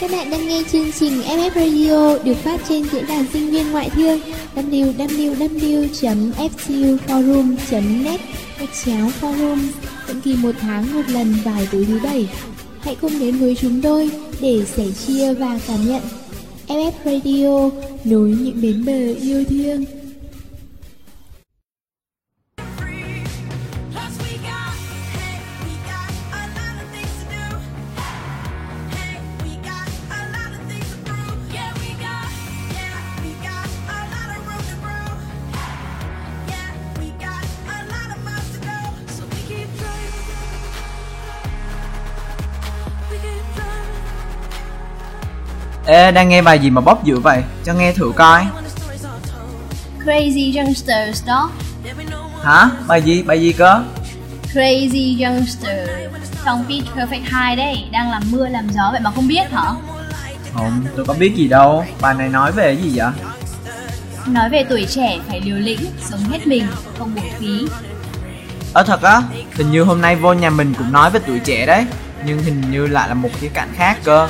Các bạn đang nghe chương trình FF Radio được phát trên diễn đàn sinh viên ngoại thương www.fcuforum.net gạch chéo forum, định kỳ một tháng một lần vào tối thứ bảy. Hãy cùng đến với chúng tôi để sẻ chia và cảm nhận. FF Radio, nối những bến bờ yêu thương. Ê, đang nghe bài gì mà bóp dữ vậy? Cho nghe thử coi Crazy Youngsters đó Hả? Bài gì? Bài gì cơ? Crazy Youngsters Trong Pitch Perfect 2 đấy Đang làm mưa làm gió vậy mà không biết hả? Không, tôi có biết gì đâu Bài này nói về cái gì vậy? Nói về tuổi trẻ phải liều lĩnh Sống hết mình, không buồn phí Ờ thật á, hình như hôm nay vô nhà mình cũng nói về tuổi trẻ đấy Nhưng hình như lại là một khía cạnh khác cơ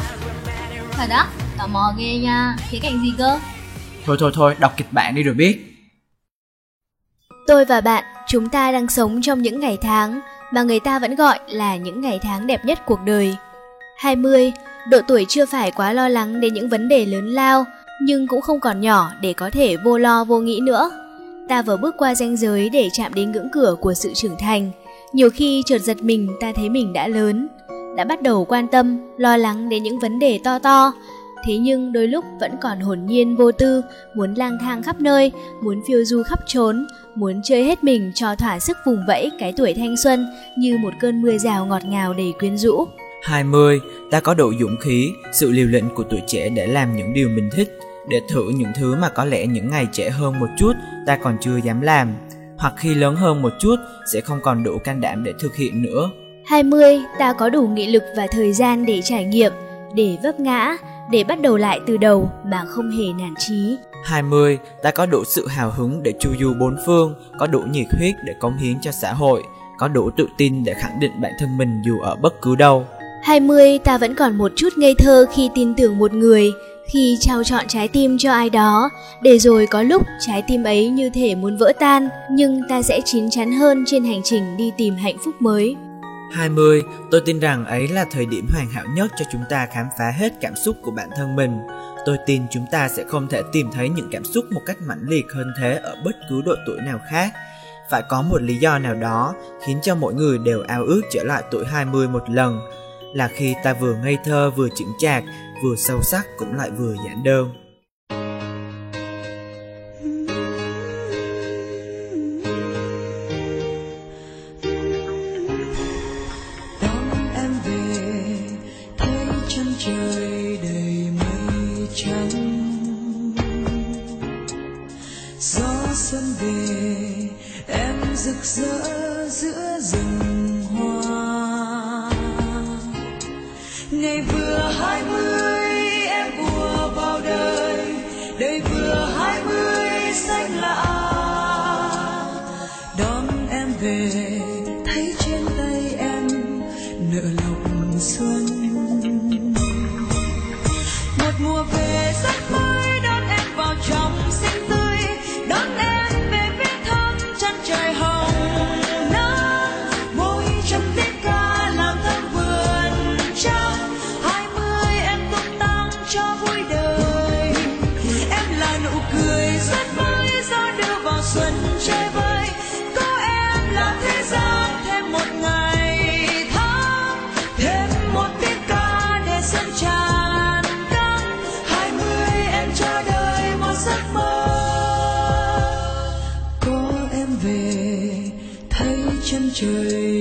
Thật đó, tò mò ghê nha Khía cạnh gì cơ? Thôi thôi thôi, đọc kịch bản đi rồi biết Tôi và bạn, chúng ta đang sống trong những ngày tháng mà người ta vẫn gọi là những ngày tháng đẹp nhất cuộc đời. 20, độ tuổi chưa phải quá lo lắng đến những vấn đề lớn lao, nhưng cũng không còn nhỏ để có thể vô lo vô nghĩ nữa. Ta vừa bước qua ranh giới để chạm đến ngưỡng cửa của sự trưởng thành. Nhiều khi chợt giật mình ta thấy mình đã lớn, đã bắt đầu quan tâm, lo lắng đến những vấn đề to to, Thế nhưng đôi lúc vẫn còn hồn nhiên vô tư, muốn lang thang khắp nơi, muốn phiêu du khắp trốn, muốn chơi hết mình cho thỏa sức vùng vẫy cái tuổi thanh xuân như một cơn mưa rào ngọt ngào đầy quyến rũ. 20, ta có độ dũng khí, sự liều lĩnh của tuổi trẻ để làm những điều mình thích, để thử những thứ mà có lẽ những ngày trẻ hơn một chút ta còn chưa dám làm, hoặc khi lớn hơn một chút sẽ không còn đủ can đảm để thực hiện nữa. 20, ta có đủ nghị lực và thời gian để trải nghiệm, để vấp ngã, để bắt đầu lại từ đầu mà không hề nản chí. 20, ta có đủ sự hào hứng để chu du bốn phương, có đủ nhiệt huyết để cống hiến cho xã hội, có đủ tự tin để khẳng định bản thân mình dù ở bất cứ đâu. 20, ta vẫn còn một chút ngây thơ khi tin tưởng một người, khi trao chọn trái tim cho ai đó, để rồi có lúc trái tim ấy như thể muốn vỡ tan, nhưng ta sẽ chín chắn hơn trên hành trình đi tìm hạnh phúc mới. 20, tôi tin rằng ấy là thời điểm hoàn hảo nhất cho chúng ta khám phá hết cảm xúc của bản thân mình. Tôi tin chúng ta sẽ không thể tìm thấy những cảm xúc một cách mãnh liệt hơn thế ở bất cứ độ tuổi nào khác. Phải có một lý do nào đó khiến cho mỗi người đều ao ước trở lại tuổi 20 một lần, là khi ta vừa ngây thơ vừa chững chạc, vừa sâu sắc cũng lại vừa giản đơn. Về. Thấy trên tay em nợ lòng xuân. Một mùa về rất em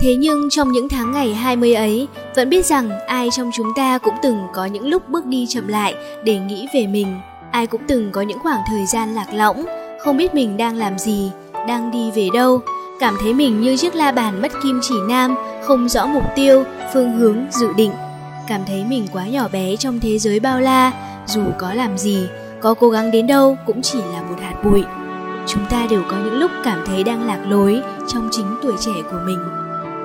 Thế nhưng trong những tháng ngày 20 ấy, vẫn biết rằng ai trong chúng ta cũng từng có những lúc bước đi chậm lại để nghĩ về mình. Ai cũng từng có những khoảng thời gian lạc lõng, không biết mình đang làm gì, đang đi về đâu, cảm thấy mình như chiếc la bàn mất kim chỉ nam, không rõ mục tiêu, phương hướng, dự định. Cảm thấy mình quá nhỏ bé trong thế giới bao la, dù có làm gì, có cố gắng đến đâu cũng chỉ là một hạt bụi. Chúng ta đều có những lúc cảm thấy đang lạc lối trong chính tuổi trẻ của mình.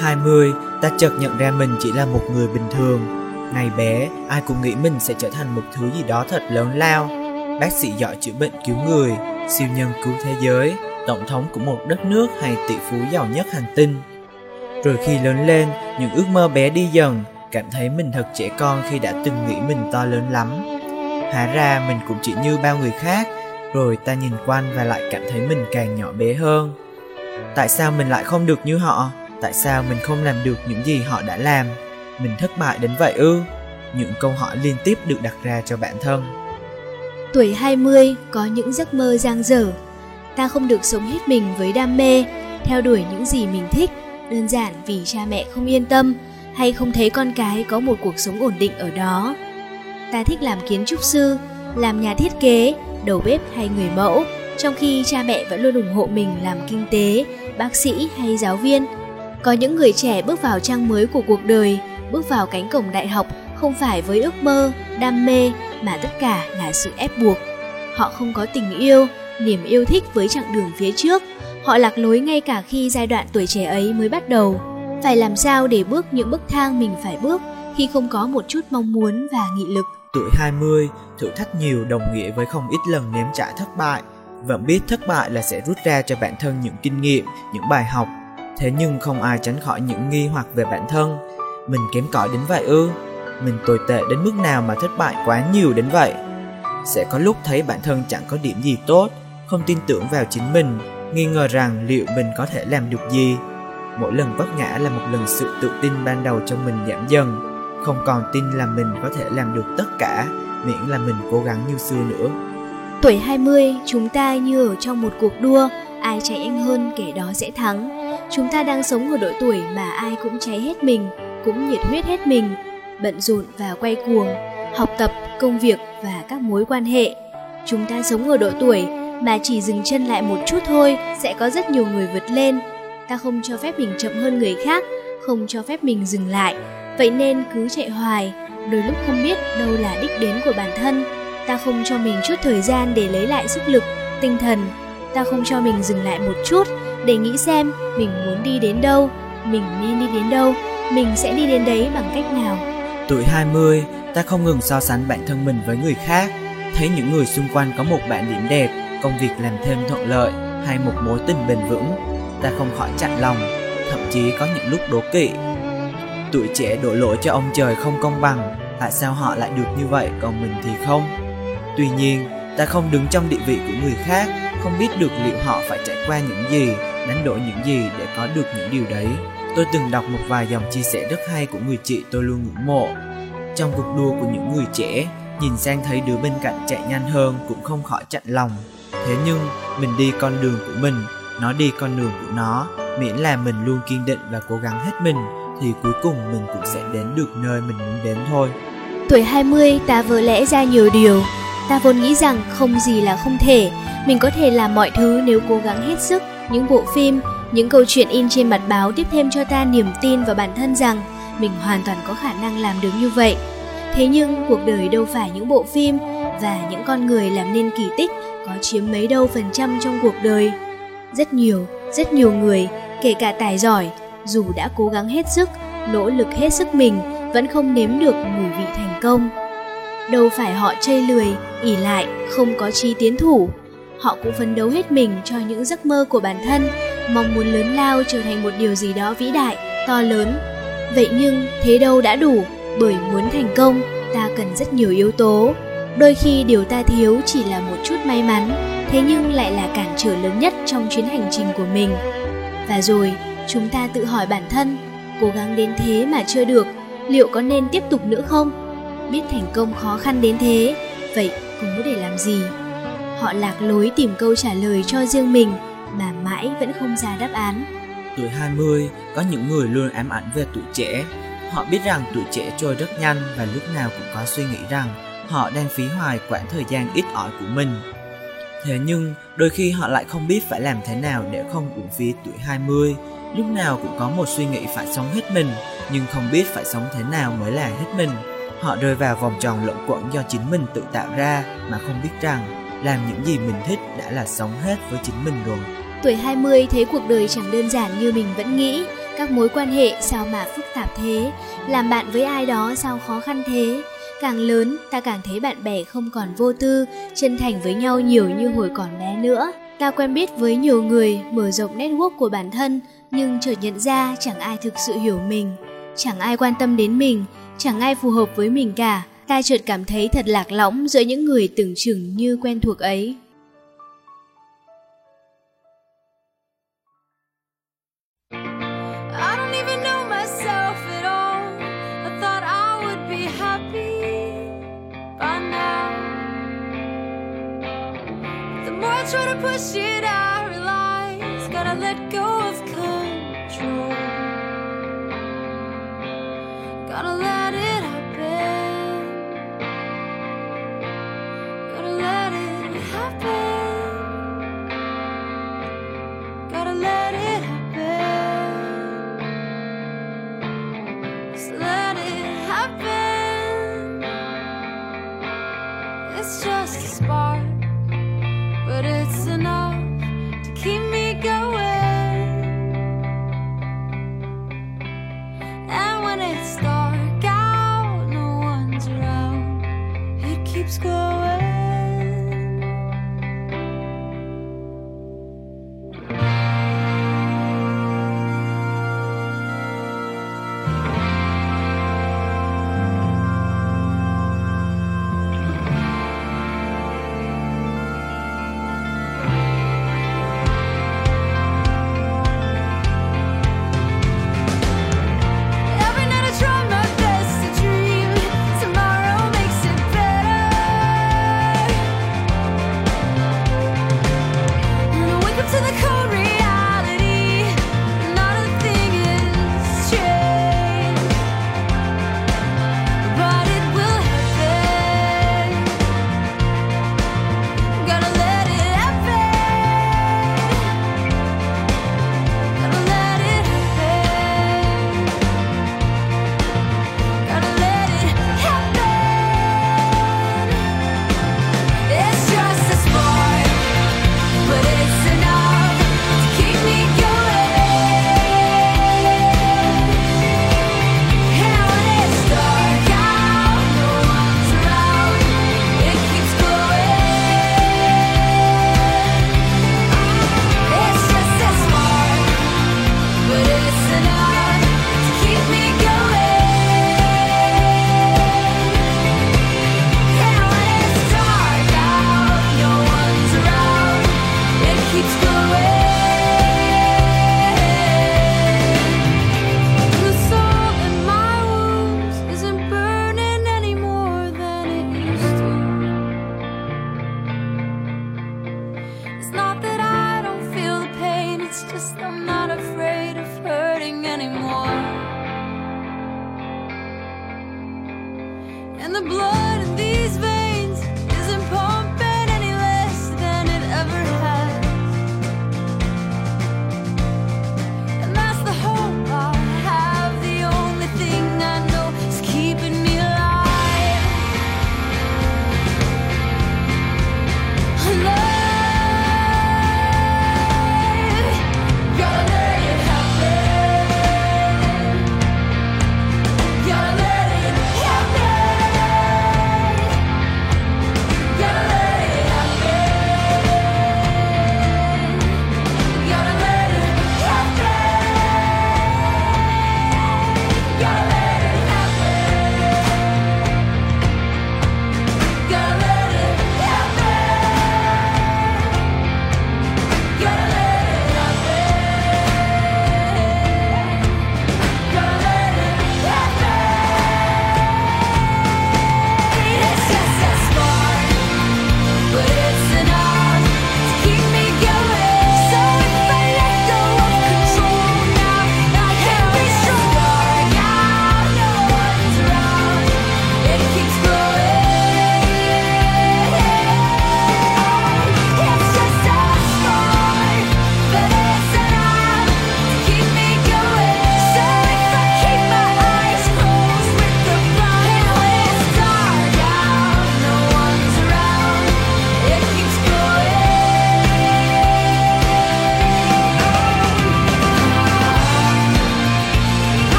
20, ta chợt nhận ra mình chỉ là một người bình thường. Ngày bé, ai cũng nghĩ mình sẽ trở thành một thứ gì đó thật lớn lao. Bác sĩ giỏi chữa bệnh cứu người, siêu nhân cứu thế giới, tổng thống của một đất nước hay tỷ phú giàu nhất hành tinh. Rồi khi lớn lên, những ước mơ bé đi dần, cảm thấy mình thật trẻ con khi đã từng nghĩ mình to lớn lắm. Hóa ra mình cũng chỉ như bao người khác, rồi ta nhìn quanh và lại cảm thấy mình càng nhỏ bé hơn. Tại sao mình lại không được như họ? Tại sao mình không làm được những gì họ đã làm? Mình thất bại đến vậy ư? Những câu hỏi liên tiếp được đặt ra cho bản thân. Tuổi 20 có những giấc mơ giang dở. Ta không được sống hết mình với đam mê, theo đuổi những gì mình thích, đơn giản vì cha mẹ không yên tâm, hay không thấy con cái có một cuộc sống ổn định ở đó. Ta thích làm kiến trúc sư, làm nhà thiết kế, đầu bếp hay người mẫu, trong khi cha mẹ vẫn luôn ủng hộ mình làm kinh tế, bác sĩ hay giáo viên có những người trẻ bước vào trang mới của cuộc đời, bước vào cánh cổng đại học không phải với ước mơ, đam mê mà tất cả là sự ép buộc. Họ không có tình yêu, niềm yêu thích với chặng đường phía trước. Họ lạc lối ngay cả khi giai đoạn tuổi trẻ ấy mới bắt đầu. Phải làm sao để bước những bước thang mình phải bước khi không có một chút mong muốn và nghị lực. Tuổi 20, thử thách nhiều đồng nghĩa với không ít lần nếm trải thất bại. Vẫn biết thất bại là sẽ rút ra cho bản thân những kinh nghiệm, những bài học Thế nhưng không ai tránh khỏi những nghi hoặc về bản thân. Mình kém cỏi đến vậy ư? Mình tồi tệ đến mức nào mà thất bại quá nhiều đến vậy? Sẽ có lúc thấy bản thân chẳng có điểm gì tốt Không tin tưởng vào chính mình Nghi ngờ rằng liệu mình có thể làm được gì. Mỗi lần vấp ngã là một lần sự tự tin ban đầu trong mình giảm dần. Không còn tin là mình có thể làm được tất cả Miễn là mình cố gắng như xưa nữa. Tuổi 20, chúng ta như ở trong một cuộc đua Ai chạy nhanh hơn kẻ đó sẽ thắng. Chúng ta đang sống ở độ tuổi mà ai cũng cháy hết mình, cũng nhiệt huyết hết mình, bận rộn và quay cuồng, học tập, công việc và các mối quan hệ. Chúng ta sống ở độ tuổi mà chỉ dừng chân lại một chút thôi sẽ có rất nhiều người vượt lên. Ta không cho phép mình chậm hơn người khác, không cho phép mình dừng lại. Vậy nên cứ chạy hoài, đôi lúc không biết đâu là đích đến của bản thân. Ta không cho mình chút thời gian để lấy lại sức lực, tinh thần. Ta không cho mình dừng lại một chút để nghĩ xem mình muốn đi đến đâu, mình nên đi đến đâu, mình sẽ đi đến đấy bằng cách nào. Tuổi 20, ta không ngừng so sánh bản thân mình với người khác, thấy những người xung quanh có một bản điểm đẹp, công việc làm thêm thuận lợi hay một mối tình bền vững, ta không khỏi chạnh lòng, thậm chí có những lúc đố kỵ. Tuổi trẻ đổ lỗi cho ông trời không công bằng, tại sao họ lại được như vậy còn mình thì không? Tuy nhiên, ta không đứng trong địa vị của người khác, không biết được liệu họ phải trải qua những gì đánh đổi những gì để có được những điều đấy tôi từng đọc một vài dòng chia sẻ rất hay của người chị tôi luôn ngưỡng mộ Trong cuộc đua của những người trẻ, nhìn sang thấy đứa bên cạnh chạy nhanh hơn cũng không khỏi chạnh lòng. Thế nhưng, mình đi con đường của mình, nó đi con đường của nó, miễn là mình luôn kiên định và cố gắng hết mình thì cuối cùng mình cũng sẽ đến được nơi mình muốn đến thôi. Tuổi 20 ta vỡ lẽ ra nhiều điều, ta vốn nghĩ rằng không gì là không thể, mình có thể làm mọi thứ nếu cố gắng hết sức. Những bộ phim, những câu chuyện in trên mặt báo tiếp thêm cho ta niềm tin vào bản thân rằng mình hoàn toàn có khả năng làm được như vậy. Thế nhưng cuộc đời đâu phải những bộ phim và những con người làm nên kỳ tích có chiếm mấy đâu phần trăm trong cuộc đời. Rất nhiều, rất nhiều người, kể cả tài giỏi, dù đã cố gắng hết sức, nỗ lực hết sức mình, vẫn không nếm được mùi vị thành công. Đâu phải họ chây lười, ỉ lại, không có chi tiến thủ. Họ cũng phấn đấu hết mình cho những giấc mơ của bản thân, mong muốn lớn lao trở thành một điều gì đó vĩ đại, to lớn. Vậy nhưng thế đâu đã đủ, bởi muốn thành công, ta cần rất nhiều yếu tố. Đôi khi điều ta thiếu chỉ là một chút may mắn, thế nhưng lại là cản trở lớn nhất trong chuyến hành trình của mình. Và rồi, chúng ta tự hỏi bản thân, cố gắng đến thế mà chưa được, liệu có nên tiếp tục nữa không? Biết thành công khó khăn đến thế, vậy cố để làm gì? Họ lạc lối tìm câu trả lời cho riêng mình, mà mãi vẫn không ra đáp án. Tuổi 20 có những người luôn ám ảnh về tuổi trẻ. Họ biết rằng tuổi trẻ trôi rất nhanh và lúc nào cũng có suy nghĩ rằng họ đang phí hoài quãng thời gian ít ỏi của mình. Thế nhưng, đôi khi họ lại không biết phải làm thế nào để không uổng phí tuổi 20 lúc nào cũng có một suy nghĩ phải sống hết mình, nhưng không biết phải sống thế nào mới là hết mình họ rơi vào vòng tròn lẫn quẩn do chính mình tự tạo ra mà không biết rằng làm những gì mình thích đã là sống hết với chính mình rồi. Tuổi 20 thấy cuộc đời chẳng đơn giản như mình vẫn nghĩ. Các mối quan hệ sao mà phức tạp thế? Làm bạn với ai đó sao khó khăn thế? Càng lớn, ta càng thấy bạn bè không còn vô tư, chân thành với nhau nhiều như hồi còn bé nữa. Ta quen biết với nhiều người, mở rộng network của bản thân, nhưng chợt nhận ra chẳng ai thực sự hiểu mình. Chẳng ai quan tâm đến mình, chẳng ai phù hợp với mình cả ta chợt cảm thấy thật lạc lõng giữa những người tưởng chừng như quen thuộc ấy. Try to push it out, realize gotta let go. the blow.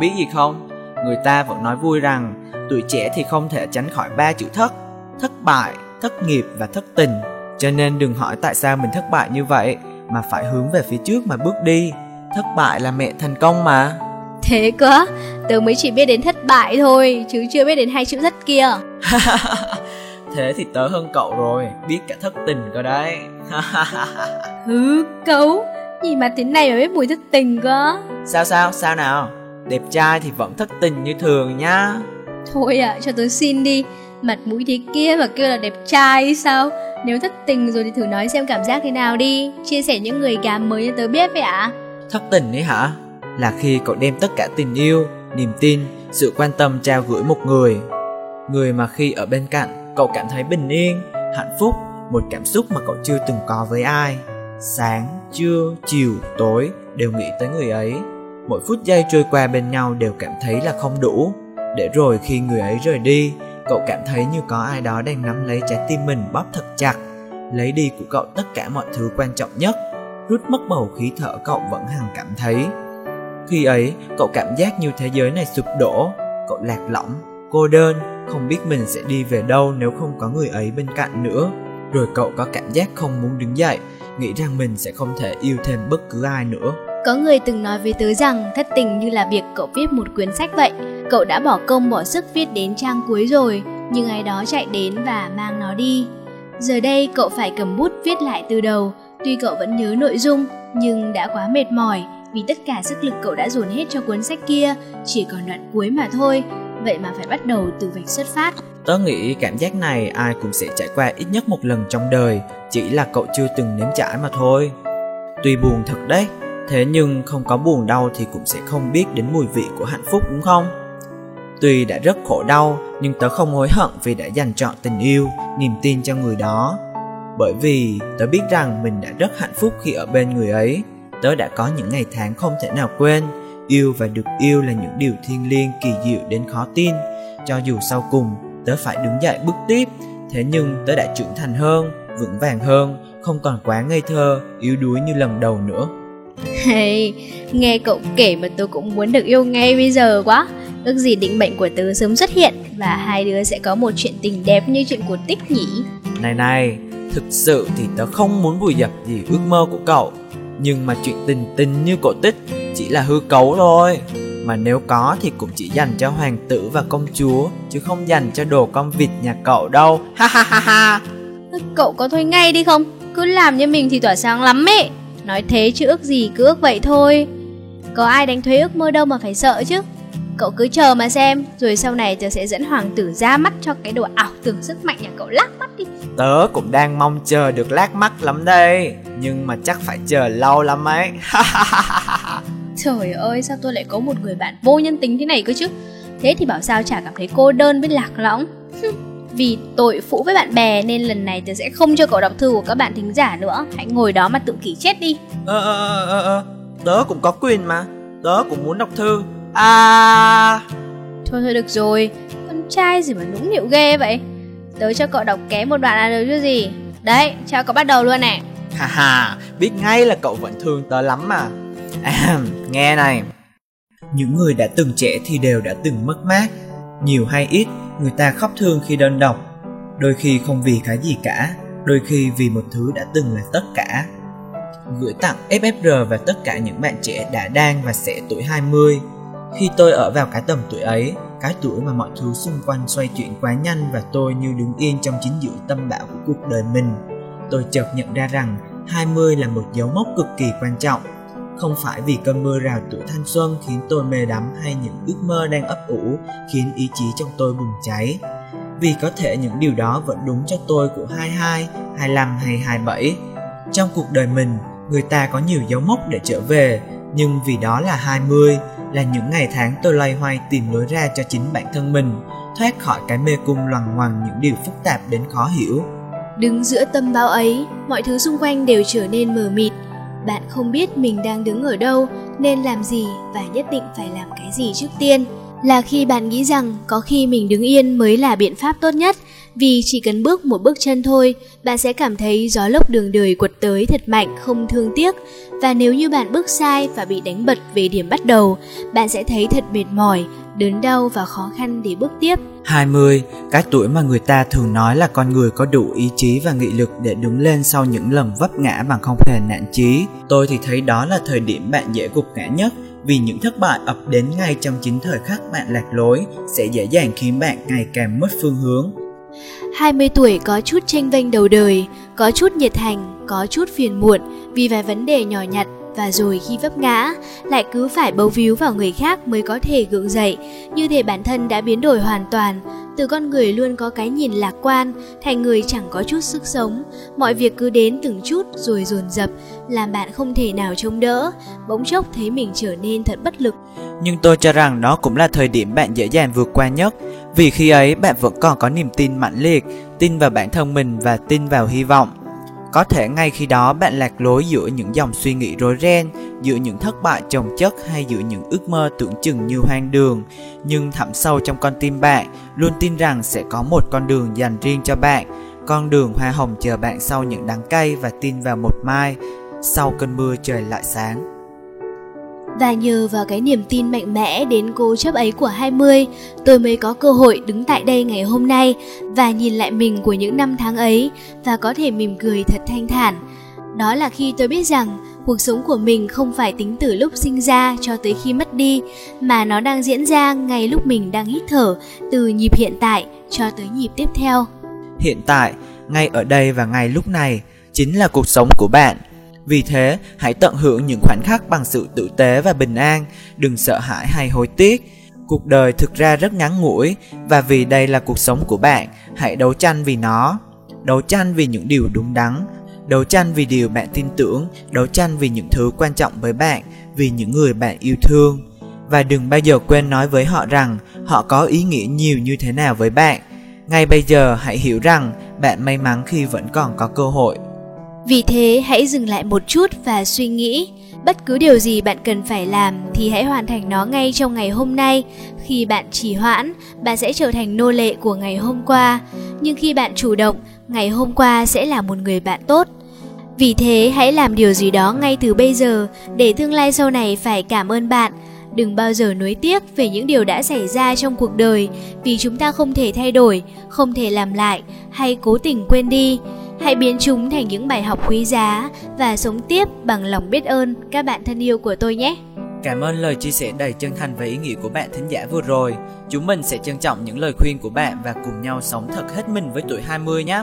Biết gì không? Người ta vẫn nói vui rằng tuổi trẻ thì không thể tránh khỏi ba chữ thất. Thất bại, thất nghiệp và thất tình. Cho nên đừng hỏi tại sao mình thất bại như vậy, mà phải hướng về phía trước mà bước đi. Thất bại là mẹ thành công mà. Thế cơ Tớ mới chỉ biết đến thất bại thôi Chứ chưa biết đến hai chữ thất kia Thế thì tớ hơn cậu rồi Biết cả thất tình cơ đấy Hứ cấu Nhìn mà tiếng này mà biết mùi thất tình cơ Sao sao sao nào Đẹp trai thì vẫn thất tình như thường nhá. Thôi à cho tớ xin đi. Mặt mũi thế kia mà kêu là đẹp trai sao? Nếu thất tình rồi thì thử nói xem cảm giác thế nào đi. Chia sẻ những người gám mới cho tớ biết vậy ạ. À? Thất tình ấy hả? Là khi cậu đem tất cả tình yêu Niềm tin Sự quan tâm trao gửi một người. Người mà khi ở bên cạnh Cậu cảm thấy bình yên Hạnh phúc Một cảm xúc mà cậu chưa từng có với ai. Sáng, trưa, chiều, tối Đều nghĩ tới người ấy Mỗi phút giây trôi qua bên nhau đều cảm thấy là không đủ. Để rồi khi người ấy rời đi Cậu cảm thấy như có ai đó đang nắm lấy trái tim mình bóp thật chặt. Lấy đi của cậu tất cả mọi thứ quan trọng nhất Rút mất bầu khí thở cậu vẫn hằng cảm thấy. Khi ấy cậu cảm giác như thế giới này sụp đổ Cậu lạc lõng, cô đơn Không biết mình sẽ đi về đâu nếu không có người ấy bên cạnh nữa. Rồi cậu có cảm giác không muốn đứng dậy Nghĩ rằng mình sẽ không thể yêu thêm bất cứ ai nữa. Có người từng nói với tớ rằng thất tình như là việc cậu viết một quyển sách vậy. Cậu đã bỏ công bỏ sức viết đến trang cuối rồi, Nhưng ai đó chạy đến và mang nó đi. Giờ đây cậu phải cầm bút viết lại từ đầu. Tuy cậu vẫn nhớ nội dung, Nhưng đã quá mệt mỏi Vì tất cả sức lực cậu đã dồn hết cho cuốn sách kia, Chỉ còn đoạn cuối mà thôi. Vậy mà phải bắt đầu từ vạch xuất phát. Tớ nghĩ cảm giác này ai cũng sẽ trải qua ít nhất một lần trong đời, Chỉ là cậu chưa từng nếm trải mà thôi. Tuy buồn thật đấy. Thế nhưng không có buồn đau thì cũng sẽ không biết đến mùi vị của hạnh phúc đúng không? Tuy đã rất khổ đau nhưng tớ không hối hận vì đã dành trọn tình yêu, niềm tin cho người đó. Bởi vì tớ biết rằng mình đã rất hạnh phúc khi ở bên người ấy. Tớ đã có những ngày tháng không thể nào quên. Yêu và được yêu là những điều thiêng liêng kỳ diệu đến khó tin. Cho dù sau cùng tớ phải đứng dậy bước tiếp, thế nhưng tớ đã trưởng thành hơn, vững vàng hơn, không còn quá ngây thơ, yếu đuối như lần đầu nữa. Hey, nghe cậu kể mà tôi cũng muốn được yêu ngay bây giờ quá. Ước gì định mệnh của tớ sớm xuất hiện Và hai đứa sẽ có một chuyện tình đẹp như chuyện của Tích nhỉ? Này này, thực sự thì tớ không muốn vùi dập gì ước mơ của cậu. Nhưng mà chuyện tình tình như cổ tích chỉ là hư cấu thôi. Mà nếu có thì cũng chỉ dành cho hoàng tử và công chúa Chứ không dành cho đồ con vịt nhà cậu đâu. Ha ha ha ha. Cậu có thôi ngay đi không? Cứ làm như mình thì tỏa sáng lắm ấy Nói thế chứ ước gì cứ ước vậy thôi. Có ai đánh thuế ước mơ đâu mà phải sợ chứ. Cậu cứ chờ mà xem Rồi sau này tớ sẽ dẫn hoàng tử ra mắt cho cái đồ ảo tưởng sức mạnh nhà cậu lắc mắt đi. Tớ cũng đang mong chờ được lát mắt lắm đây Nhưng mà chắc phải chờ lâu lắm ấy. Trời ơi sao tôi lại có một người bạn vô nhân tính thế này cơ chứ? Thế thì bảo sao chả cảm thấy cô đơn với lạc lõng Vì tội phụ với bạn bè nên lần này tớ sẽ không cho cậu đọc thư của các bạn thính giả nữa. Hãy ngồi đó mà tự kỷ chết đi. Ờ ờ ờ ờ Tớ cũng có quyền mà. Tớ cũng muốn đọc thư. À. Thôi thôi được rồi. Con trai gì mà nũng nịu ghê vậy? Tớ cho cậu đọc ké một đoạn là được chứ gì? Đấy cho cậu bắt đầu luôn nè. Ha ha. Biết ngay là cậu vẫn thương tớ lắm mà. À, Nghe này. Những người đã từng trẻ thì đều đã từng mất mát Nhiều hay ít Người ta khóc thương khi đơn độc Đôi khi không vì cái gì cả Đôi khi vì một thứ đã từng là tất cả Gửi tặng FFR và tất cả những bạn trẻ đã đang và sẽ tuổi 20 khi tôi ở vào cái tầm tuổi ấy, cái tuổi mà mọi thứ xung quanh xoay chuyển quá nhanh và tôi như đứng yên trong chính giữa tâm bão của cuộc đời mình, tôi chợt nhận ra rằng 20 là một dấu mốc cực kỳ quan trọng. Không phải vì cơn mưa rào tuổi thanh xuân khiến tôi mê đắm hay những ước mơ đang ấp ủ khiến ý chí trong tôi bùng cháy. Vì có thể những điều đó vẫn đúng cho tôi của 22, 25 hay 27. Trong cuộc đời mình, người ta có nhiều dấu mốc để trở về, nhưng vì đó là 20, là những ngày tháng tôi loay hoay tìm lối ra cho chính bản thân mình, thoát khỏi cái mê cung loằng ngoằng những điều phức tạp đến khó hiểu. Đứng giữa tâm bão ấy, mọi thứ xung quanh đều trở nên mờ mịt. Bạn không biết mình đang đứng ở đâu, nên làm gì và nhất định phải làm cái gì trước tiên. Là khi bạn nghĩ rằng có khi mình đứng yên mới là biện pháp tốt nhất, Vì chỉ cần bước một bước chân thôi, bạn sẽ cảm thấy gió lốc đường đời quật tới thật mạnh không thương tiếc. Và nếu như bạn bước sai và bị đánh bật về điểm bắt đầu, bạn sẽ thấy thật mệt mỏi, đớn đau và khó khăn để bước tiếp. 20, cái tuổi mà người ta thường nói là con người có đủ ý chí và nghị lực để đứng lên sau những lần vấp ngã bằng không hề nản chí. Tôi thì thấy đó là thời điểm bạn dễ gục ngã nhất vì những thất bại ập đến ngay trong chính thời khắc bạn lạc lối sẽ dễ dàng khiến bạn ngày càng mất phương hướng. 20 tuổi có chút tranh vênh đầu đời, có chút nhiệt thành, có chút phiền muộn vì vài vấn đề nhỏ nhặt và rồi khi vấp ngã, lại cứ phải bấu víu vào người khác mới có thể gượng dậy. Như thể bản thân đã biến đổi hoàn toàn, từ con người luôn có cái nhìn lạc quan, thành người chẳng có chút sức sống. Mọi việc cứ đến từng chút rồi dồn dập, làm bạn không thể nào chống đỡ. Bỗng chốc thấy mình trở nên thật bất lực. Nhưng tôi cho rằng đó cũng là thời điểm bạn dễ dàng vượt qua nhất. Vì khi ấy, bạn vẫn còn có niềm tin mãnh liệt, tin vào bản thân mình và tin vào hy vọng có thể ngay khi đó bạn lạc lối giữa những dòng suy nghĩ rối ren, giữa những thất bại chồng chất hay giữa những ước mơ tưởng chừng như hoang đường, nhưng thẳm sâu trong con tim bạn luôn tin rằng sẽ có một con đường dành riêng cho bạn, con đường hoa hồng chờ bạn sau những đắng cay và tin vào một mai, sau cơn mưa trời lại sáng. Và nhờ vào cái niềm tin mạnh mẽ đến cố chấp ấy của 20, tôi mới có cơ hội đứng tại đây ngày hôm nay và nhìn lại mình của những năm tháng ấy và có thể mỉm cười thật thanh thản. Đó là khi tôi biết rằng cuộc sống của mình không phải tính từ lúc sinh ra cho tới khi mất đi, mà nó đang diễn ra ngay lúc mình đang hít thở, từ nhịp hiện tại cho tới nhịp tiếp theo. Hiện tại, ngay ở đây và ngay lúc này, chính là cuộc sống của bạn vì thế, hãy tận hưởng những khoảnh khắc bằng sự tử tế và bình an, đừng sợ hãi hay hối tiếc. Cuộc đời thực ra rất ngắn ngủi và vì đây là cuộc sống của bạn, hãy đấu tranh vì nó. Đấu tranh vì những điều đúng đắn, đấu tranh vì điều bạn tin tưởng, đấu tranh vì những thứ quan trọng với bạn, vì những người bạn yêu thương. Và đừng bao giờ quên nói với họ rằng họ có ý nghĩa nhiều như thế nào với bạn. Ngay bây giờ hãy hiểu rằng bạn may mắn khi vẫn còn có cơ hội vì thế hãy dừng lại một chút và suy nghĩ, bất cứ điều gì bạn cần phải làm thì hãy hoàn thành nó ngay trong ngày hôm nay. Khi bạn trì hoãn, bạn sẽ trở thành nô lệ của ngày hôm qua, nhưng khi bạn chủ động, ngày hôm qua sẽ là một người bạn tốt. Vì thế hãy làm điều gì đó ngay từ bây giờ để tương lai sau này phải cảm ơn bạn. Đừng bao giờ nuối tiếc về những điều đã xảy ra trong cuộc đời vì chúng ta không thể thay đổi, không thể làm lại hay cố tình quên đi. Hãy biến chúng thành những bài học quý giá và sống tiếp bằng lòng biết ơn các bạn thân yêu của tôi nhé. Cảm ơn lời chia sẻ đầy chân thành và ý nghĩa của bạn thính giả vừa rồi. Chúng mình sẽ trân trọng những lời khuyên của bạn và cùng nhau sống thật hết mình với tuổi 20 nhé.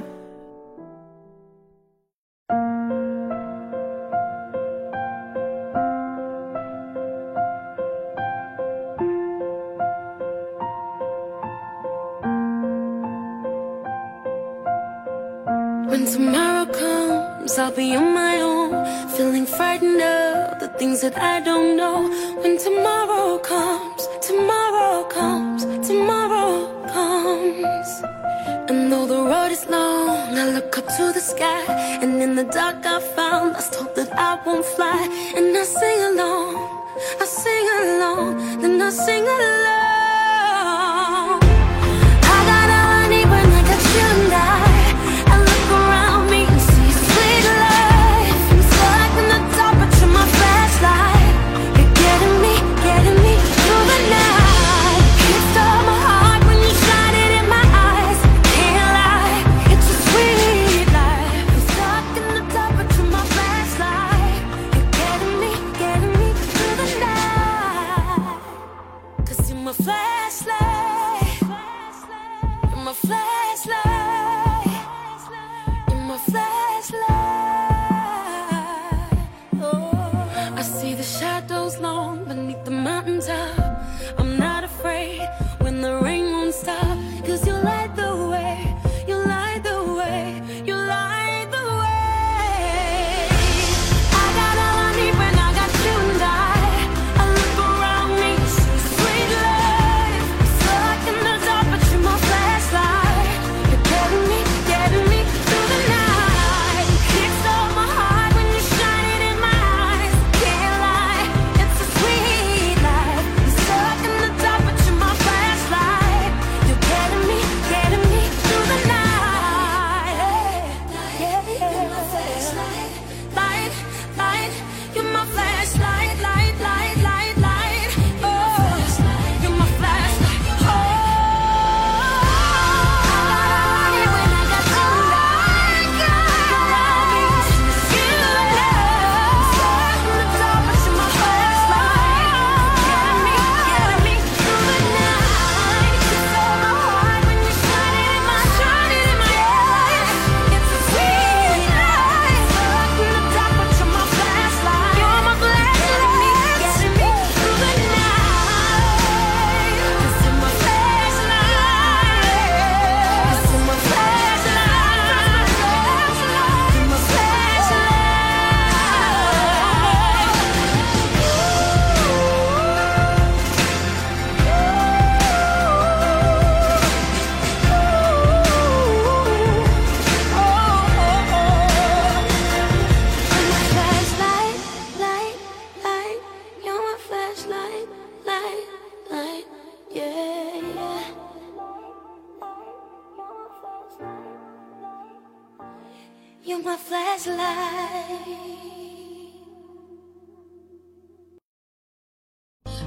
Be on my own, feeling frightened of the things that I don't know. When tomorrow comes, tomorrow comes, tomorrow comes. And though the road is long, I look up to the sky, and in the dark I found lost hope that I won't fly. And I sing along, I sing along, then I sing along.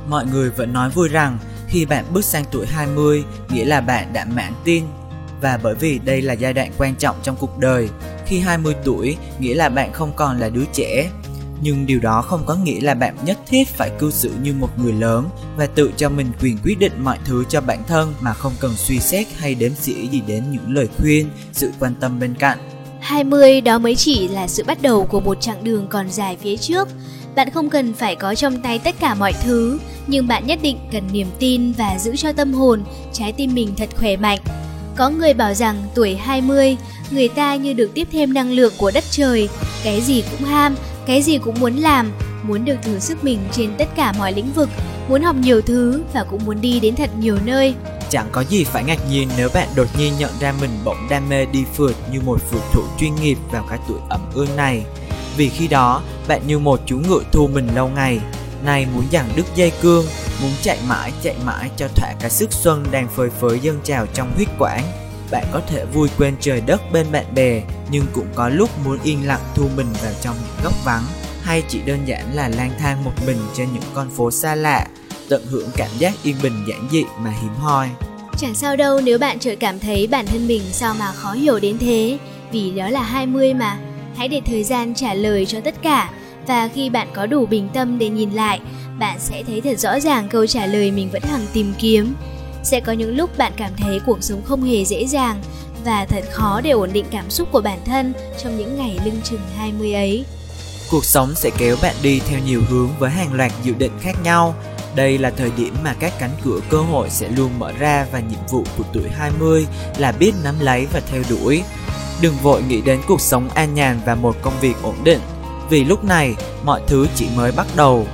Mọi người vẫn nói vui rằng khi bạn bước sang tuổi 20 nghĩa là bạn đã mãn tin và bởi vì đây là giai đoạn quan trọng trong cuộc đời, khi 20 tuổi nghĩa là bạn không còn là đứa trẻ. Nhưng điều đó không có nghĩa là bạn nhất thiết phải cư xử như một người lớn và tự cho mình quyền quyết định mọi thứ cho bản thân mà không cần suy xét hay đếm xỉa gì đến những lời khuyên, sự quan tâm bên cạnh. 20 đó mới chỉ là sự bắt đầu của một chặng đường còn dài phía trước. Bạn không cần phải có trong tay tất cả mọi thứ, nhưng bạn nhất định cần niềm tin và giữ cho tâm hồn, trái tim mình thật khỏe mạnh. Có người bảo rằng tuổi 20, người ta như được tiếp thêm năng lượng của đất trời, cái gì cũng ham, cái gì cũng muốn làm, muốn được thử sức mình trên tất cả mọi lĩnh vực, muốn học nhiều thứ và cũng muốn đi đến thật nhiều nơi. Chẳng có gì phải ngạc nhiên nếu bạn đột nhiên nhận ra mình bỗng đam mê đi phượt như một phượt thủ chuyên nghiệp vào cái tuổi ẩm ương này. Vì khi đó, bạn như một chú ngựa thu mình lâu ngày, nay muốn giằng đứt dây cương, muốn chạy mãi chạy mãi cho thỏa cái sức xuân đang phơi phới dâng trào trong huyết quản. Bạn có thể vui quên trời đất bên bạn bè, nhưng cũng có lúc muốn yên lặng thu mình vào trong những góc vắng, hay chỉ đơn giản là lang thang một mình trên những con phố xa lạ, tận hưởng cảm giác yên bình giản dị mà hiếm hoi. Chẳng sao đâu nếu bạn chợt cảm thấy bản thân mình sao mà khó hiểu đến thế, vì đó là 20 mà. Hãy để thời gian trả lời cho tất cả và khi bạn có đủ bình tâm để nhìn lại, bạn sẽ thấy thật rõ ràng câu trả lời mình vẫn hằng tìm kiếm. Sẽ có những lúc bạn cảm thấy cuộc sống không hề dễ dàng và thật khó để ổn định cảm xúc của bản thân trong những ngày lưng chừng 20 ấy. Cuộc sống sẽ kéo bạn đi theo nhiều hướng với hàng loạt dự định khác nhau. Đây là thời điểm mà các cánh cửa cơ hội sẽ luôn mở ra và nhiệm vụ của tuổi 20 là biết nắm lấy và theo đuổi. Đừng vội nghĩ đến cuộc sống an nhàn và một công việc ổn định, vì lúc này mọi thứ chỉ mới bắt đầu.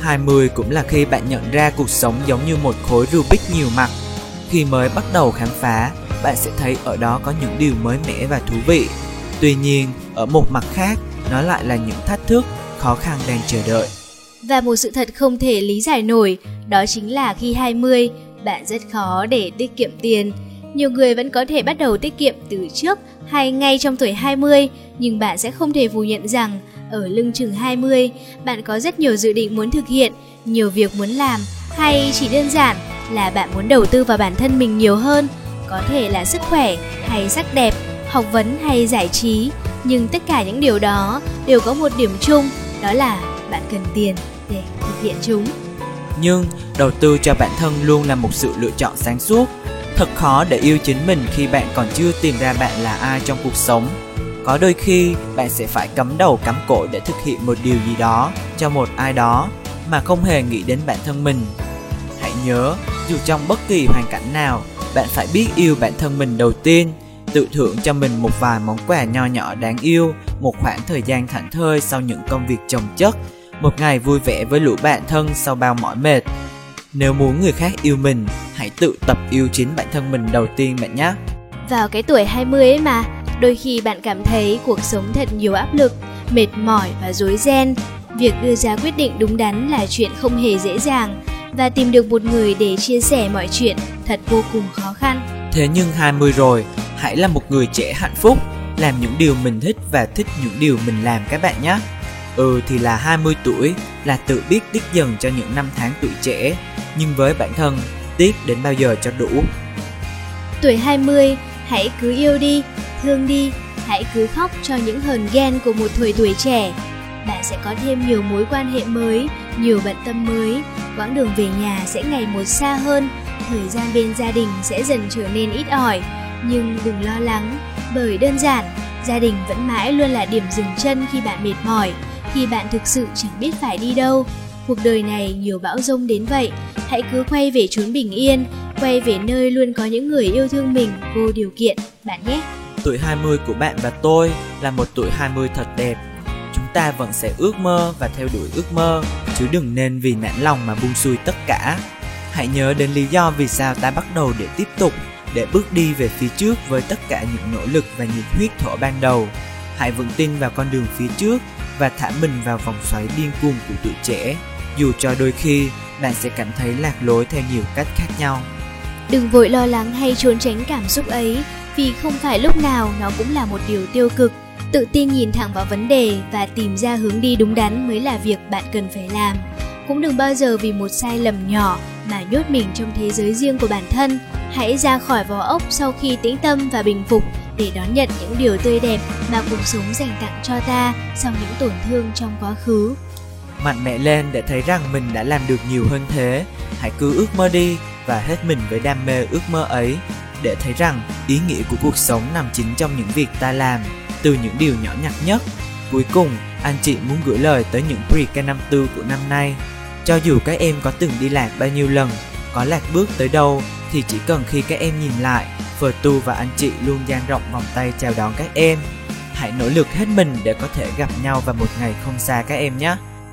20 cũng là khi bạn nhận ra cuộc sống giống như một khối Rubik nhiều mặt. Khi mới bắt đầu khám phá, bạn sẽ thấy ở đó có những điều mới mẻ và thú vị. Tuy nhiên, ở một mặt khác, nó lại là những thách thức, khó khăn đang chờ đợi. Và một sự thật không thể lý giải nổi, đó chính là khi 20, bạn rất khó để tiết kiệm tiền. Nhiều người vẫn có thể bắt đầu tiết kiệm từ trước hay ngay trong tuổi 20, nhưng bạn sẽ không thể phủ nhận rằng ở lưng chừng 20, bạn có rất nhiều dự định muốn thực hiện, nhiều việc muốn làm, hay chỉ đơn giản là bạn muốn đầu tư vào bản thân mình nhiều hơn, có thể là sức khỏe hay sắc đẹp, học vấn hay giải trí, nhưng tất cả những điều đó đều có một điểm chung, đó là bạn cần tiền để thực hiện chúng. Nhưng đầu tư cho bản thân luôn là một sự lựa chọn sáng suốt. Thật khó để yêu chính mình khi bạn còn chưa tìm ra bạn là ai trong cuộc sống. Có đôi khi bạn sẽ phải cắm đầu cắm cổ để thực hiện một điều gì đó cho một ai đó mà không hề nghĩ đến bản thân mình. Hãy nhớ, dù trong bất kỳ hoàn cảnh nào, bạn phải biết yêu bản thân mình đầu tiên tự thưởng cho mình một vài món quà nho nhỏ đáng yêu, một khoảng thời gian thảnh thơi sau những công việc chồng chất, một ngày vui vẻ với lũ bạn thân sau bao mỏi mệt. Nếu muốn người khác yêu mình, hãy tự tập yêu chính bản thân mình đầu tiên bạn nhé. Vào cái tuổi 20 ấy mà, đôi khi bạn cảm thấy cuộc sống thật nhiều áp lực, mệt mỏi và rối ren. Việc đưa ra quyết định đúng đắn là chuyện không hề dễ dàng và tìm được một người để chia sẻ mọi chuyện thật vô cùng khó khăn. Thế nhưng 20 rồi, hãy là một người trẻ hạnh phúc, làm những điều mình thích và thích những điều mình làm các bạn nhé. Ừ thì là 20 tuổi là tự biết tiếc dần cho những năm tháng tuổi trẻ, nhưng với bản thân, tiếc đến bao giờ cho đủ. Tuổi 20, hãy cứ yêu đi, thương đi, hãy cứ khóc cho những hờn ghen của một thời tuổi trẻ. Bạn sẽ có thêm nhiều mối quan hệ mới, nhiều bận tâm mới, quãng đường về nhà sẽ ngày một xa hơn, thời gian bên gia đình sẽ dần trở nên ít ỏi. Nhưng đừng lo lắng, bởi đơn giản, gia đình vẫn mãi luôn là điểm dừng chân khi bạn mệt mỏi, khi bạn thực sự chẳng biết phải đi đâu. Cuộc đời này nhiều bão rông đến vậy, hãy cứ quay về chốn bình yên, quay về nơi luôn có những người yêu thương mình vô điều kiện, bạn nhé. Tuổi 20 của bạn và tôi là một tuổi 20 thật đẹp. Chúng ta vẫn sẽ ước mơ và theo đuổi ước mơ, chứ đừng nên vì nản lòng mà buông xuôi tất cả. Hãy nhớ đến lý do vì sao ta bắt đầu để tiếp tục, để bước đi về phía trước với tất cả những nỗ lực và nhiệt huyết thổ ban đầu. Hãy vững tin vào con đường phía trước và thả mình vào vòng xoáy điên cuồng của tuổi trẻ, dù cho đôi khi bạn sẽ cảm thấy lạc lối theo nhiều cách khác nhau. Đừng vội lo lắng hay trốn tránh cảm xúc ấy, vì không phải lúc nào nó cũng là một điều tiêu cực. Tự tin nhìn thẳng vào vấn đề và tìm ra hướng đi đúng đắn mới là việc bạn cần phải làm. Cũng đừng bao giờ vì một sai lầm nhỏ mà nhốt mình trong thế giới riêng của bản thân. Hãy ra khỏi vỏ ốc sau khi tĩnh tâm và bình phục để đón nhận những điều tươi đẹp mà cuộc sống dành tặng cho ta sau những tổn thương trong quá khứ. Mạnh mẽ lên để thấy rằng mình đã làm được nhiều hơn thế. Hãy cứ ước mơ đi và hết mình với đam mê ước mơ ấy để thấy rằng ý nghĩa của cuộc sống nằm chính trong những việc ta làm, từ những điều nhỏ nhặt nhất. Cuối cùng, anh chị muốn gửi lời tới những pre-K năm tư của năm nay. Cho dù các em có từng đi lạc bao nhiêu lần, có lạc bước tới đâu thì chỉ cần khi các em nhìn lại, Phờ Tu và anh chị luôn dang rộng vòng tay chào đón các em. Hãy nỗ lực hết mình để có thể gặp nhau vào một ngày không xa các em nhé.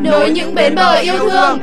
nối những bến bờ yêu thương.